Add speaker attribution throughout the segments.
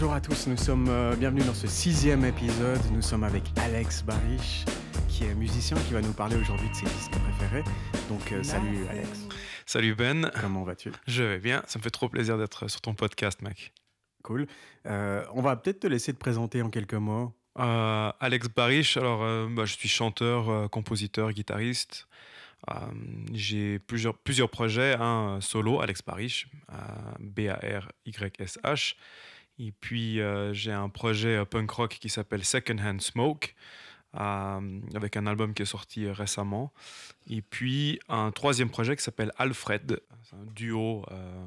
Speaker 1: Bonjour à tous, nous sommes euh, bienvenus dans ce sixième épisode. Nous sommes avec Alex Barish, qui est musicien, qui va nous parler aujourd'hui de ses disques préférés. Donc euh, salut Alex.
Speaker 2: Salut Ben.
Speaker 1: Comment vas-tu?
Speaker 2: Je vais bien, ça me fait trop plaisir d'être sur ton podcast, mec.
Speaker 1: Cool. Euh, on va peut-être te laisser te présenter en quelques mots.
Speaker 2: Alex Barish, alors bah, je suis chanteur, compositeur, guitariste. Euh, J'ai plusieurs, plusieurs projets, un euh, solo, Alex Barish, B-A-R-Y-S-H. Et puis euh, j'ai un projet euh, punk rock qui s'appelle Second Hand Smoke, euh, avec un album qui est sorti récemment. Et puis un troisième projet qui s'appelle Alfred, c'est un duo, euh,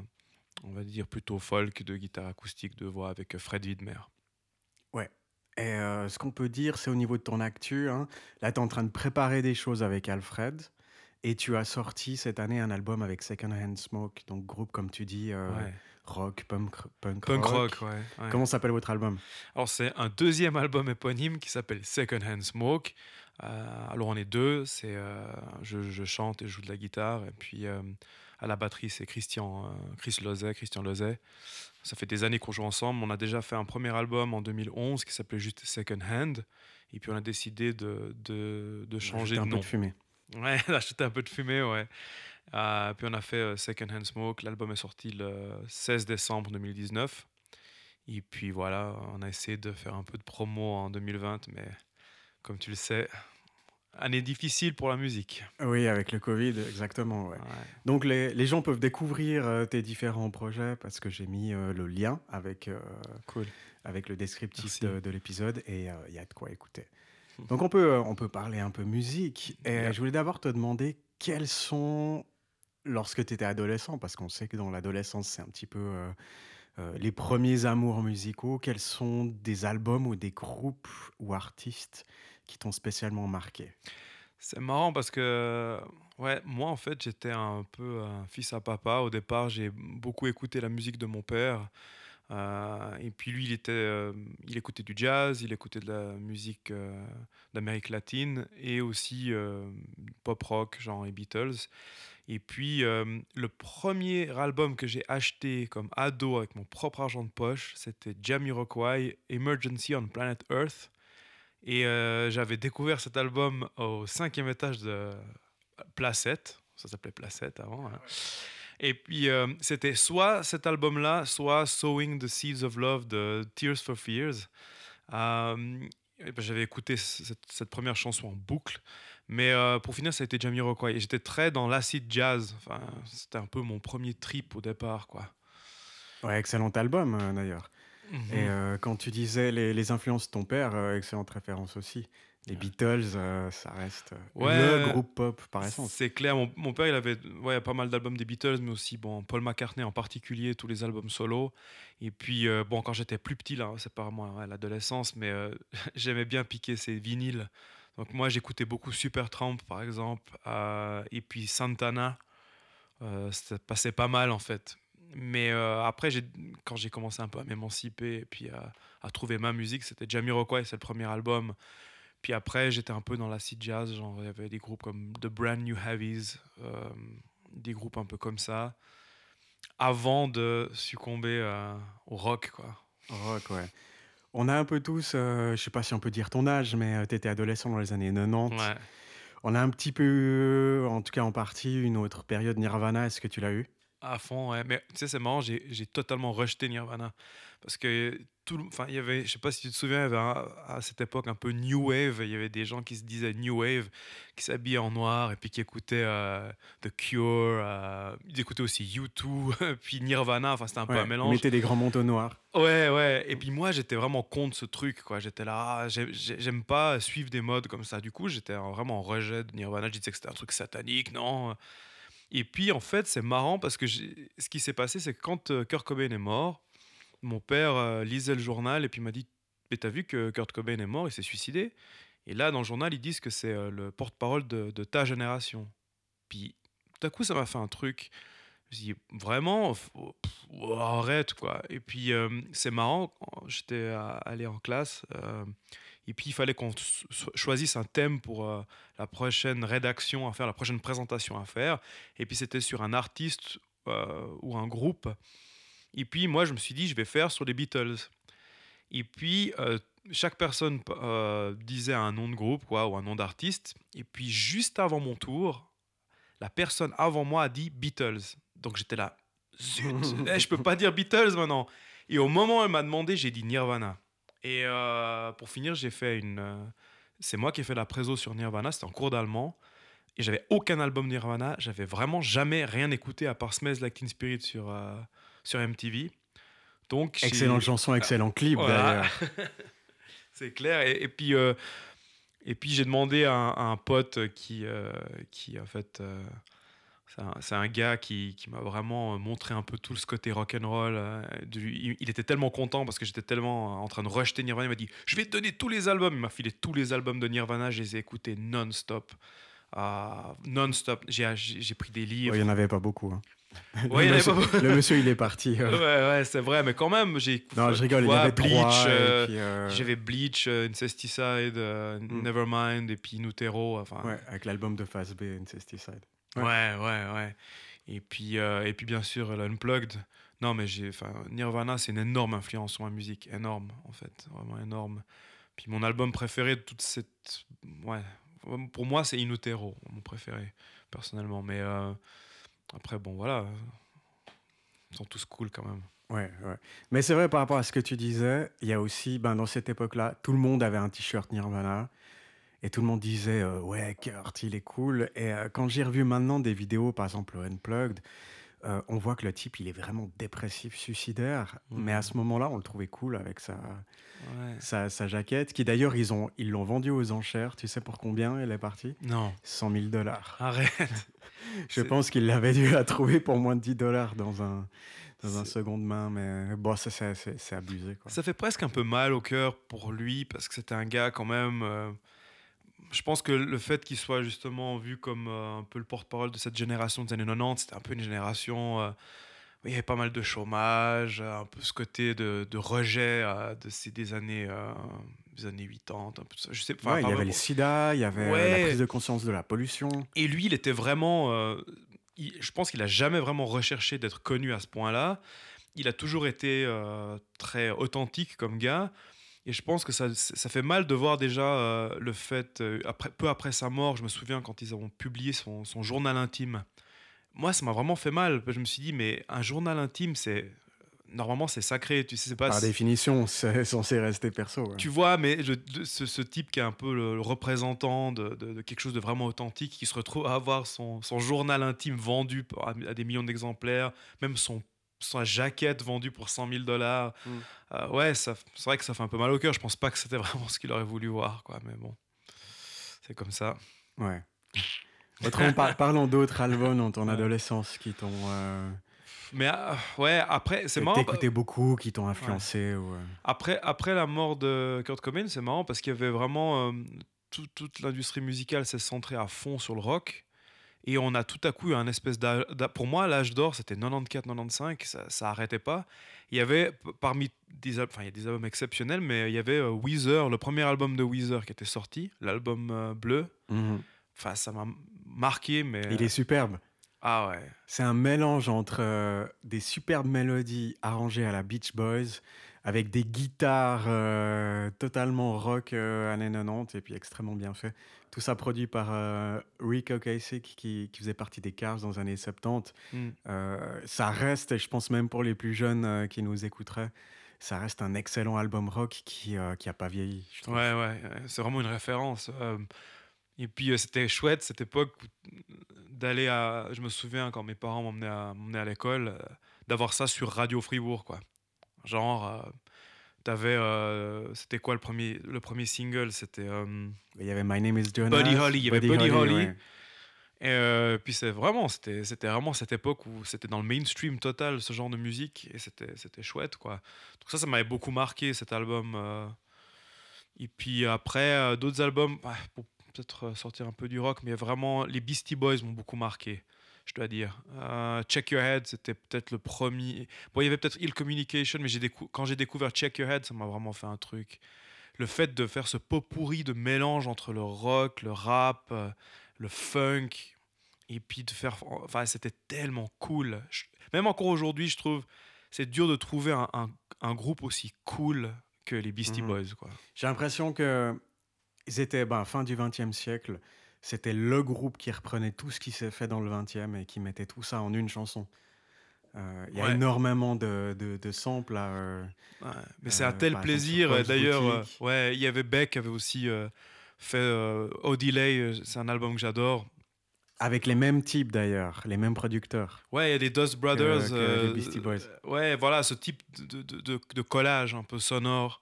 Speaker 2: on va dire plutôt folk, de guitare acoustique, de voix avec Fred Widmer.
Speaker 1: Et euh, ce qu'on peut dire, c'est au niveau de ton actu. hein. Là, tu es en train de préparer des choses avec Alfred. Et tu as sorti cette année un album avec Second Hand Smoke, donc groupe, comme tu dis,
Speaker 2: Ouais.
Speaker 1: Rock, punk, punk,
Speaker 2: Punk rock, ouais. ouais.
Speaker 1: Comment s'appelle votre album?
Speaker 2: Alors, c'est un deuxième album éponyme qui s'appelle Second Hand Smoke. Euh, alors, on est deux. C'est, euh, je, je chante et je joue de la guitare. Et puis, euh, à la batterie, c'est Christian, Chris Lozet, Christian Lozet. Ça fait des années qu'on joue ensemble. On a déjà fait un premier album en 2011 qui s'appelait juste Second Hand. Et puis, on a décidé de, de, de changer de nom.
Speaker 1: de fumée.
Speaker 2: Ouais, d'acheter un peu de fumée, ouais. Euh, puis on a fait euh, Second Hand Smoke. L'album est sorti le 16 décembre 2019. Et puis voilà, on a essayé de faire un peu de promo en 2020, mais comme tu le sais, année difficile pour la musique.
Speaker 1: Oui, avec le Covid, exactement. ouais.
Speaker 2: Ouais.
Speaker 1: Donc les, les gens peuvent découvrir euh, tes différents projets parce que j'ai mis euh, le lien avec,
Speaker 2: Cool.
Speaker 1: avec le descriptif
Speaker 2: Merci.
Speaker 1: de, de l'épisode et il y a de quoi écouter. Donc on peut, euh, on peut parler un peu musique. Et
Speaker 2: Yeah.
Speaker 1: je voulais d'abord te demander quels sont, lorsque tu étais adolescent, parce qu'on sait que dans l'adolescence c'est un petit peu euh, euh, les premiers amours musicaux, quels sont des albums ou des groupes ou artistes qui t'ont spécialement marqué?
Speaker 2: C'est marrant parce que, ouais, moi en fait, j'étais un peu un fils à papa. Au départ, j'ai beaucoup écouté la musique de mon père. Euh, et puis lui, euh, il écoutait du jazz, il écoutait de la musique euh, d'Amérique latine et aussi pop rock, genre les Beatles. Et puis, le premier album que j'ai acheté comme ado avec mon propre argent de poche, c'était Jamiroquai, Emergency on Planet Earth. Et j'avais découvert cet album au cinquième étage de Placette. Ça s'appelait Placette avant. hein. Et puis, euh, c'était soit cet album-là, soit Sowing the Seeds of Love de Tears for Fears. Euh, ben, J'avais écouté cette, cette première chanson en boucle. Mais euh, pour finir, ça a été Jamiroquai. Et j'étais très dans l'acid jazz. Enfin, c'était un peu mon premier trip au départ, quoi.
Speaker 1: Ouais, excellent album d'ailleurs.
Speaker 2: Mhm.
Speaker 1: Et quand tu disais les, les influences de ton père, excellente référence aussi. Les Beatles, euh, ça reste euh,
Speaker 2: Ouais.
Speaker 1: le groupe pop par essence.
Speaker 2: C'est clair, mon, mon père il avait ouais, pas mal d'albums des Beatles, mais aussi bon, Paul McCartney en particulier, tous les albums solo. Et puis, euh, bon, quand j'étais plus petit, là, c'est pas vraiment l'adolescence, mais euh, j'aimais bien piquer ces vinyles. Donc, moi, j'écoutais beaucoup Supertramp, par exemple, et puis Santana. Ça passait pas mal, en fait. Mais euh, après, quand j'ai commencé un peu à m'émanciper et puis à, à trouver ma musique, c'était Jamiroquai, c'est le premier album. Puis après, j'étais un peu dans l'acid jazz, genre il y avait des groupes comme The Brand New Heavies, euh, des groupes un peu comme ça, avant de succomber euh, au rock, quoi.
Speaker 1: Rock, ouais. On a un peu tous, euh, je sais pas si on peut dire ton âge, mais euh, t'étais adolescent dans les années 90.
Speaker 2: Ouais.
Speaker 1: On a un petit peu, en tout cas en partie, une autre période Nirvana. Est-ce que tu l'as eu?
Speaker 2: À fond, ouais. Mais tu sais, c'est marrant, j'ai j'ai totalement rejeté Nirvana. Parce que tout, le- enfin, il y avait, je sais pas si tu te souviens, il y avait à cette époque un peu New Wave. Il y avait des gens qui se disaient New Wave, qui s'habillaient en noir et puis qui écoutaient euh, The Cure. euh, ils écoutaient aussi U2, puis Nirvana. Enfin, c'était un peu un
Speaker 1: Ils
Speaker 2: mélange.
Speaker 1: mettaient des grands manteaux noirs.
Speaker 2: Ouais, ouais. Et puis moi, j'étais vraiment contre ce truc, quoi. J'étais là, ah, j'ai- j'ai- j'aime pas suivre des modes comme ça. Du coup, j'étais en- vraiment en rejet de Nirvana. Je disais que c'était un truc satanique, non? Et puis, en fait, c'est marrant parce que ce qui s'est passé, c'est que quand euh, Kurt Cobain est mort, mon père euh, lisait le journal et puis m'a dit Mais t'as vu que Kurt Cobain est mort, il s'est suicidé? Et là, dans le journal, ils disent que c'est euh, le porte-parole de, ta génération. Puis, tout à coup, ça m'a fait un truc. Je me suis dit, vraiment, pff, oh, arrête quoi. Et puis c'est marrant, j'étais allé en classe et puis il fallait qu'on choisisse un thème pour euh, la prochaine rédaction à faire, la prochaine présentation à faire. Et puis c'était sur un artiste euh, ou un groupe. Et puis moi je me suis dit, je vais faire sur les Beatles. Et puis, euh, chaque personne disait un nom de groupe quoi, ou un nom d'artiste. Et puis, juste avant mon tour, la personne avant moi a dit Beatles. Donc, j'étais là, zut, eh, je peux pas dire Beatles maintenant. Et au moment où elle m'a demandé, j'ai dit Nirvana. Et euh, pour finir, j'ai fait une. euh, c'est moi qui ai fait la préso sur Nirvana, c'était en cours d'allemand. Et j'avais aucun album Nirvana, j'avais vraiment jamais rien écouté à part Smells Like Teen Spirit sur, euh, sur MTV. Donc,
Speaker 1: Excellente chanson, excellent clip
Speaker 2: Voilà.
Speaker 1: d'ailleurs.
Speaker 2: c'est clair. Et, et puis, et puis j'ai demandé à un, à un pote qui, qui en fait, c'est un, gars qui, qui m'a vraiment montré un peu tout ce côté rock'n'roll. euh, il, il était tellement content parce que j'étais tellement en train de rejeter Nirvana. Il m'a dit Je vais te donner tous les albums. Il m'a filé tous les albums de Nirvana. Je les ai écoutés non-stop. Ah, non-stop. J'ai pris des livres.
Speaker 1: Il n'y en avait pas beaucoup. hein.
Speaker 2: Ouais,
Speaker 1: le,
Speaker 2: pas
Speaker 1: monsieur, le monsieur, il est parti. euh.
Speaker 2: Ouais, ouais, c'est vrai, mais quand même, j'ai.
Speaker 1: Non, je rigole, il y
Speaker 2: Ouais,
Speaker 1: avait
Speaker 2: Bleach, euh,
Speaker 1: euh,
Speaker 2: J'avais Bleach, euh, Incesticide, euh,
Speaker 1: Mm.
Speaker 2: Nevermind et puis Nutero. Enfin,
Speaker 1: ouais, avec l'album de Phase B, Incesticide.
Speaker 2: Ouais,
Speaker 1: Ouais.
Speaker 2: ouais, ouais. Et puis, euh, et puis bien sûr, l'Unplugged. Non, mais j'ai, Nirvana, c'est une énorme influence sur ma musique, énorme en fait, vraiment énorme. Puis mon album préféré de toute cette, ouais, pour moi, c'est In Utero, mon préféré personnellement. Mais euh, après, bon, voilà, ils sont tous cool quand même.
Speaker 1: Ouais, ouais. Mais c'est vrai, par rapport à ce que tu disais, il y a aussi, ben, dans cette époque-là, tout le monde avait un t-shirt Nirvana. Et tout le monde disait, euh, ouais, Kurt, il est cool. Et euh, quand j'ai revu maintenant des vidéos, par exemple, le Unplugged, euh, on voit que le type, il est vraiment dépressif, suicidaire.
Speaker 2: Mhm.
Speaker 1: Mais à ce moment-là, on le trouvait cool avec sa,
Speaker 2: Ouais.
Speaker 1: sa, sa jaquette, qui d'ailleurs, ils ont ils l'ont vendu aux enchères. Tu sais pour combien elle est partie?
Speaker 2: Non,
Speaker 1: 100 000 dollars.
Speaker 2: arrête.
Speaker 1: Je pense qu'il l'avait dû la trouver pour moins de 10 dollars dans un, dans un seconde main. Mais bon, ça, c'est abusé. Quoi.
Speaker 2: Ça fait presque un peu mal au cœur pour lui parce que c'était un gars quand même. Je pense que le fait qu'il soit justement vu comme euh, un peu le porte-parole de cette génération des années 90, c'était un peu une génération. euh, où il y avait pas mal de chômage, euh, un peu ce côté de, de rejet euh, de ces, des années, des années 80. Un peu de ça. Je sais, enfin,
Speaker 1: Ouais, il y avait le sida, il y avait
Speaker 2: Ouais.
Speaker 1: la prise de conscience de la pollution.
Speaker 2: Et lui, il était vraiment. euh, il- je pense qu'il a jamais vraiment recherché d'être connu à ce point-là. Il a toujours été euh, très authentique comme gars. Et je pense que ça, ça fait mal de voir déjà euh, le fait, euh, après, peu après sa mort, je me souviens quand ils ont publié son, son journal intime. Moi, ça m'a vraiment fait mal. Je me suis dit, mais un journal intime, c'est. Normalement, c'est sacré. Tu sais, pas.
Speaker 1: Par définition, c'est censé rester perso. ouais.
Speaker 2: Tu vois, mais je- ce, ce type qui est un peu le, le représentant de, de- de quelque chose de vraiment authentique, qui se retrouve à avoir son, son journal intime vendu à, à des millions d'exemplaires, même son, sa jaquette vendue pour 100 000 dollars.
Speaker 1: Mm.
Speaker 2: Euh, ouais, c'est vrai que ça fait un peu mal au cœur. Je pense pas que c'était vraiment ce qu'il aurait voulu voir, quoi. Mais bon, c'est comme ça.
Speaker 1: Ouais. Autrement, par- parlons d'autres albums dans ton
Speaker 2: Ouais.
Speaker 1: adolescence qui t'ont. Euh,
Speaker 2: Mais euh, ouais, après, c'est marrant.
Speaker 1: t'écoutais beaucoup, qui t'ont influencé. Ou, euh,
Speaker 2: Après, après la mort de Kurt Cobain, c'est marrant parce qu'il y avait vraiment. euh, tout- toute l'industrie musicale s'est centrée à fond sur le rock. Et on a tout à coup eu un espèce d'âge. Pour moi, l'âge d'or, c'était 94-95, ça, ça arrêtait pas. Il y avait, parmi des albums, enfin, il y a des albums exceptionnels, mais il y avait euh, Weezer, le premier album de Weezer qui était sorti, l'album euh, bleu.
Speaker 1: mhm.
Speaker 2: Enfin, ça m'a marqué, mais.
Speaker 1: Il est superbe.
Speaker 2: Ah ouais.
Speaker 1: C'est un mélange entre euh, des superbes mélodies arrangées à la Beach Boys, avec des guitares euh, totalement rock euh, années 90 et puis extrêmement bien fait. Tout ça produit par euh, Rick Ocasek qui, qui faisait partie des Cars dans les années 70.
Speaker 2: Mm.
Speaker 1: Euh, ça reste, et je pense même pour les plus jeunes qui nous écouteraient, ça reste un excellent album rock qui n'a qui pas vieilli. je.
Speaker 2: Ouais, ouais, c'est vraiment une référence. et puis euh, c'était chouette cette époque d'aller à. Je me souviens quand mes parents m'emmenaient à, à l'école, euh, d'avoir ça sur Radio Fribourg, quoi. Genre, euh, t'avais. euh, c'était quoi le premier, le premier single? C'était. euh,
Speaker 1: Il y avait My Name is Jonas.
Speaker 2: Buddy Holly, il y avait Buddy Holly.
Speaker 1: ouais.
Speaker 2: et euh, puis c'est vraiment, c'était, c'était vraiment cette époque où c'était dans le mainstream total ce genre de musique et c'était, c'était chouette quoi. Donc ça, ça m'avait beaucoup marqué cet album. euh. Et puis après, euh, d'autres albums, ouais, pour peut-être sortir un peu du rock, mais vraiment les Beastie Boys m'ont beaucoup marqué, je dois dire. Euh, Check Your Head, c'était peut-être le premier. Bon, il y avait peut-être Ill Communication, mais j'ai décou- quand j'ai découvert Check Your Head, ça m'a vraiment fait un truc. Le fait de faire ce pot pourri de mélange entre le rock, le rap, euh, le funk, et puis de faire. Enfin, c'était tellement cool. Je- Même encore aujourd'hui, je trouve, c'est dur de trouver un, un- un groupe aussi cool que les Beastie
Speaker 1: Mhm.
Speaker 2: Boys.
Speaker 1: J'ai l'impression que ils étaient, ben, fin du XXe siècle, c'était le groupe qui reprenait tout ce qui s'est fait dans le XXe et qui mettait tout ça en une chanson. Euh, Il y a
Speaker 2: Ouais.
Speaker 1: énormément de, de, de samples à, euh,
Speaker 2: Ouais, mais c'est un
Speaker 1: Euh,
Speaker 2: tel plaisir. euh, D'ailleurs, euh, ouais, il y avait Beck qui avait aussi euh, fait euh, Oh Delay, euh, c'est un album que j'adore.
Speaker 1: avec les mêmes types d'ailleurs, les mêmes producteurs.
Speaker 2: Ouais, il y a des Dust Brothers.
Speaker 1: que les
Speaker 2: euh,
Speaker 1: Beastie Boys.
Speaker 2: euh, ouais, voilà, ce type de, de- de collage un peu sonore,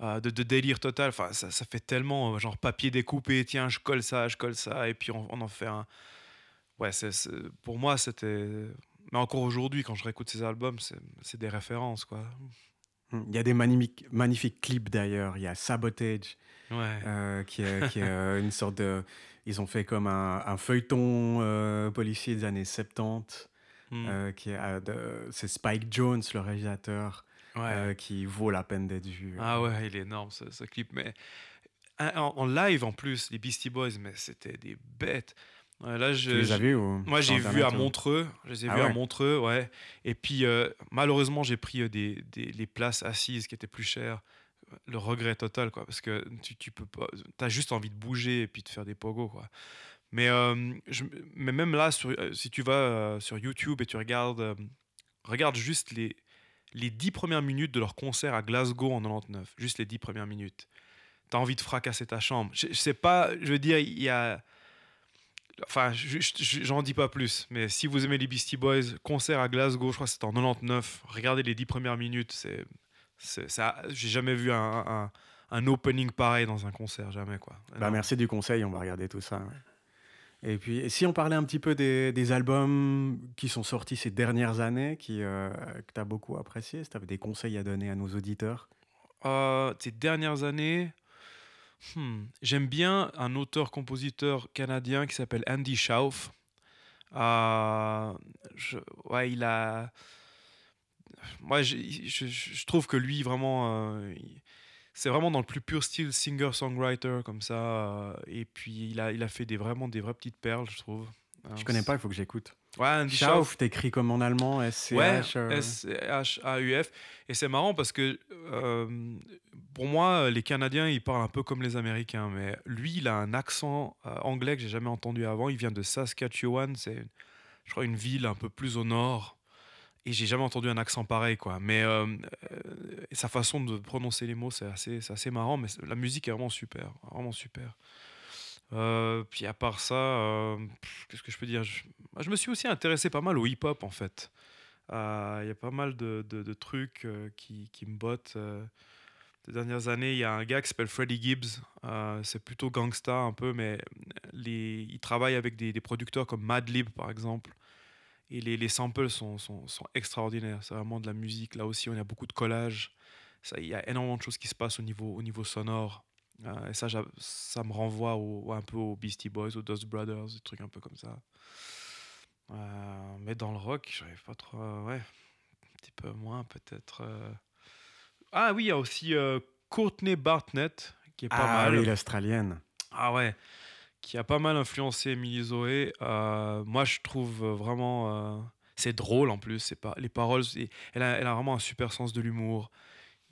Speaker 2: euh, de, de délire total. Enfin, ça, ça fait tellement euh, genre papier découpé. Tiens, je colle ça, je colle ça, et puis on, on en fait un. Ouais, pour moi, c'était. Mais encore aujourd'hui, quand je réécoute ces albums, c'est, des références, quoi.
Speaker 1: Hmm. Il y a des magnifiques, magnifiques clips d'ailleurs. Il y a Sabotage,
Speaker 2: Ouais.
Speaker 1: euh, qui est, qui est, une sorte de. Ils ont fait comme un, un feuilleton policier des années 70.
Speaker 2: Hmm.
Speaker 1: euh, qui est, euh, de- c'est Spike Jones, le réalisateur,
Speaker 2: ouais.
Speaker 1: euh, qui vaut la peine d'être vu.
Speaker 2: Ah ouais, il est énorme ce, ce clip. Mais en, en live en plus, les Beastie Boys, mais c'était des bêtes. Là, je,
Speaker 1: Tu les as vus ou
Speaker 2: moi, j'ai vu à Montreux. Je les ai
Speaker 1: Ah
Speaker 2: vus à. Montreux, ouais. Et puis, euh, malheureusement, j'ai pris euh, des, des- les places assises qui étaient plus chères. Le regret total, quoi. Parce que tu, tu peux pas. T'as juste envie de bouger et puis de faire des pogos, quoi. Mais, euh, je- mais même là, sur, euh, si tu vas euh, sur YouTube et tu regardes, euh, regarde juste les, les 10 premières minutes de leur concert à Glasgow en 99. Juste les 10 premières minutes. T'as envie de fracasser ta chambre. Je, je sais pas, je veux dire, il y a. Enfin, je- je- je- j'en dis pas plus. Mais si vous aimez les Beastie Boys, concert à Glasgow, je crois que c'était en 99. Regardez les 10 premières minutes. C'est. J'ai jamais vu un, un, un opening pareil dans un concert, jamais, quoi.
Speaker 1: Bah, merci du conseil, on va regarder tout ça. ouais. Et puis, si on parlait un petit peu des, albums qui sont sortis ces dernières années, qui, euh, que tu as beaucoup appréciés, si tu avais des conseils à donner à nos auditeurs?
Speaker 2: Euh, ces dernières années, hmm, j'aime bien un auteur-compositeur canadien qui s'appelle Andy Schauf. Euh, je- ouais, il a. Moi, je, trouve que lui, vraiment, c'est vraiment dans le plus pur style singer-songwriter, comme ça. euh, et puis, il a, il a fait des, vraiment des vraies petites perles, je trouve.
Speaker 1: Je
Speaker 2: Euh,
Speaker 1: connais pas, il faut que j'écoute.
Speaker 2: Ouais, Andy Schauf.
Speaker 1: Schauf, t'écris comme en allemand, S-C-H.
Speaker 2: Ouais,
Speaker 1: euh.
Speaker 2: Et c'est marrant parce que euh, pour moi, les Canadiens, ils parlent un peu comme les Américains. Mais lui, il a un accent anglais que j'ai jamais entendu avant. Il vient de Saskatchewan. C'est, je crois, une ville un peu plus au nord. Et j'ai jamais entendu un accent pareil, quoi. Mais euh, euh, sa façon de prononcer les mots, c'est assez, assez marrant. Mais la musique est vraiment super. Vraiment super. Euh, puis à part ça, qu'est-ce que je peux dire? Je, me suis aussi intéressé pas mal au hip-hop, en fait. Il y a pas mal de, de- trucs qui, qui me bottent. Ces dernières années, il y a un gars qui s'appelle Freddie Gibbs. C'est plutôt gangsta un peu, mais les, il travaille avec des, des producteurs comme Madlib, par exemple. Et les, les samples sont, sont, sont extraordinaires. C'est vraiment de la musique. Là aussi, on a beaucoup de collages. Il y a énormément de choses qui se passent au niveau, au niveau sonore. Euh, et ça, ça me renvoie au, un peu aux Beastie Boys, aux Dust Brothers, des trucs un peu comme ça. Euh, mais dans le rock, j'arrive pas trop. euh, ouais, un petit peu moins peut-être. Ah oui, il y a aussi Courtney Bartnett, qui est pas
Speaker 1: Ah
Speaker 2: mal.
Speaker 1: oui, l'australienne.
Speaker 2: Ah ouais, qui a pas mal influencé Emily Zoé. Euh, moi, je trouve euh, vraiment. euh, c'est drôle en plus. C'est pas les paroles. Elle a, elle a vraiment un super sens de l'humour.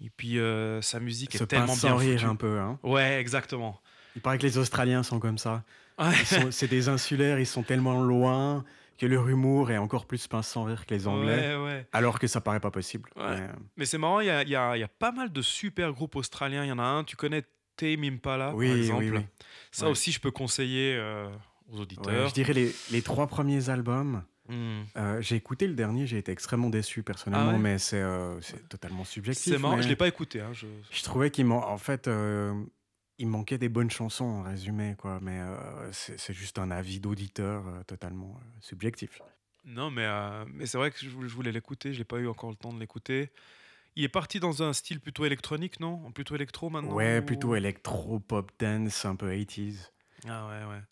Speaker 2: Et puis euh, sa musique
Speaker 1: Se
Speaker 2: est tellement bien
Speaker 1: rire un peu. Hein.
Speaker 2: Ouais, exactement.
Speaker 1: Il paraît que les Australiens sont comme ça.
Speaker 2: Ouais.
Speaker 1: C'est des insulaires, ils sont tellement loin que leur humour est encore plus pince sans rire que les Anglais.
Speaker 2: Ouais, ouais.
Speaker 1: Alors que ça paraît pas possible. Mais,
Speaker 2: Mais c'est marrant, il y a, y a- y a pas mal de super groupes australiens. Il y en a un, tu connais Tame Impala,
Speaker 1: oui,
Speaker 2: par
Speaker 1: oui,
Speaker 2: exemple.
Speaker 1: oui.
Speaker 2: Ça
Speaker 1: Ouais.
Speaker 2: aussi, je peux conseiller euh, aux
Speaker 1: Ouais,
Speaker 2: auditeurs.
Speaker 1: je dirais les, les trois premiers albums.
Speaker 2: Hmm.
Speaker 1: euh, j'ai écouté le dernier, j'ai été extrêmement déçu personnellement,
Speaker 2: Ah ouais
Speaker 1: mais c'est euh, c'est totalement subjectif.
Speaker 2: C'est marrant,
Speaker 1: mais
Speaker 2: je l'ai pas écouté. hein, je-
Speaker 1: Je trouvais qu'il man- en fait, il manquait des bonnes chansons en résumé, quoi. Mais c'est juste un avis d'auditeur totalement subjectif.
Speaker 2: Non, mais, mais c'est vrai que je voulais, je voulais l'écouter. Je n'ai pas eu encore le temps de l'écouter. Il est parti dans un style plutôt électronique, non? Plutôt électro maintenant
Speaker 1: Ouais,
Speaker 2: ou-
Speaker 1: plutôt électro, pop, dance, un peu 80s.
Speaker 2: Ah ouais, ouais.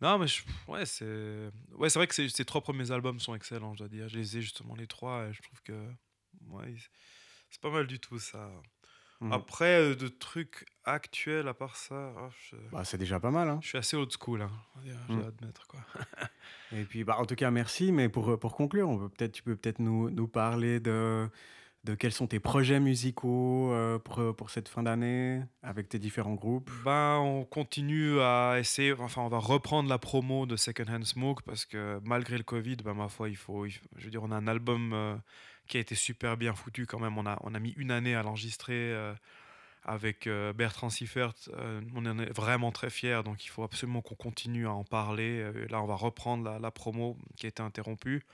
Speaker 2: Non, mais je- ouais, c'est ouais, vrai que ces, trois premiers albums sont excellents, je dois dire. Je les ai justement les trois et je trouve que ouais, c'est pas mal du tout ça.
Speaker 1: Mhm.
Speaker 2: Après, euh, de trucs actuels à part ça, oh, je,
Speaker 1: Bah, c'est déjà pas mal. Hein.
Speaker 2: je suis assez old school, hein, je dois admettre quoi.
Speaker 1: Et puis, bah, en tout cas, merci. Mais pour, pour conclure, on peut peut-être, tu peux peut-être nous, nous parler de, de quels sont tes projets musicaux euh, pour, pour cette fin d'année avec tes différents groupes?
Speaker 2: Ben, on continue à essayer, enfin, on va reprendre la promo de Second Hand Smoke parce que malgré le Covid, ben, ma foi, il faut, je veux dire, on a un album euh, qui a été super bien foutu quand même. On a, on a mis une année à l'enregistrer euh, avec Bertrand Siffert. on en est vraiment très fiers, donc il faut absolument qu'on continue à en parler. là, on va reprendre la, la promo qui a été interrompue.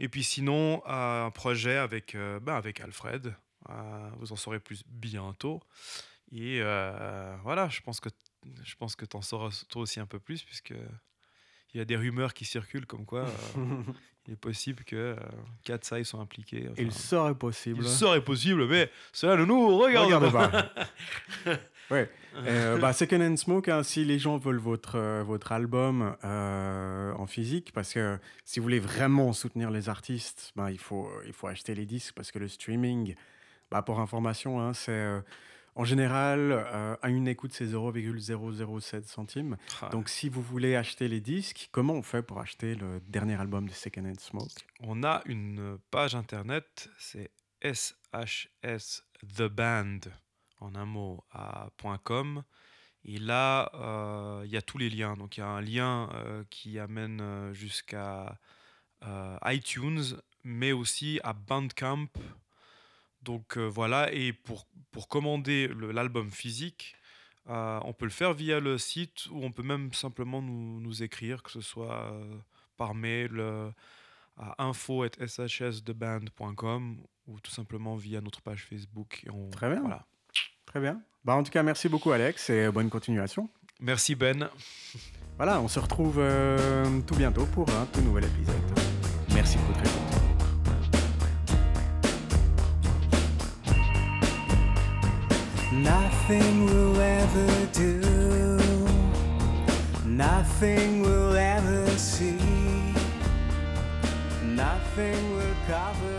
Speaker 2: Et puis sinon, un projet avec, euh, ben avec Alfred. Euh, vous en saurez plus bientôt. Et euh, voilà, je pense que je pense que t'en sauras toi aussi un peu plus puisque il y a des rumeurs qui circulent comme quoi il est possible que euh, Katsai soit impliqué.
Speaker 1: il serait possible.
Speaker 2: Il serait possible, mais cela ne nous regarde, pas.
Speaker 1: Ouais. Euh, bah, Second Hand Smoke, hein, si les gens veulent votre, euh, votre album euh, en physique, parce que si vous voulez vraiment soutenir les artistes, bah, il, faut, il faut acheter les disques, parce que le streaming, bah, pour information, hein, c'est en général à une écoute, c'est 0,007 centimes. Ah. Donc si vous voulez acheter les disques, comment on fait pour acheter le dernier album de Second Hand Smoke?
Speaker 2: On a une page internet, c'est SHS The Band en un mot, à .com. Et là, euh, il y a tous les liens. Donc il y a un lien euh, qui amène euh, jusqu'à iTunes, mais aussi à Bandcamp. Donc voilà, et pour, pour commander l'album physique, on peut le faire via le site ou on peut même simplement nous, nous écrire, que ce soit par mail à info.shsdeband.com ou tout simplement via notre page Facebook.
Speaker 1: Et on, Très bien. Voilà. Très bien. Bah, en tout cas, merci beaucoup, Alex, et bonne continuation.
Speaker 2: Merci, Ben.
Speaker 1: Voilà, on se retrouve euh, tout bientôt pour un tout nouvel épisode. Merci pour votre écoute. Nothing will ever do. Nothing will ever see. Nothing will cover.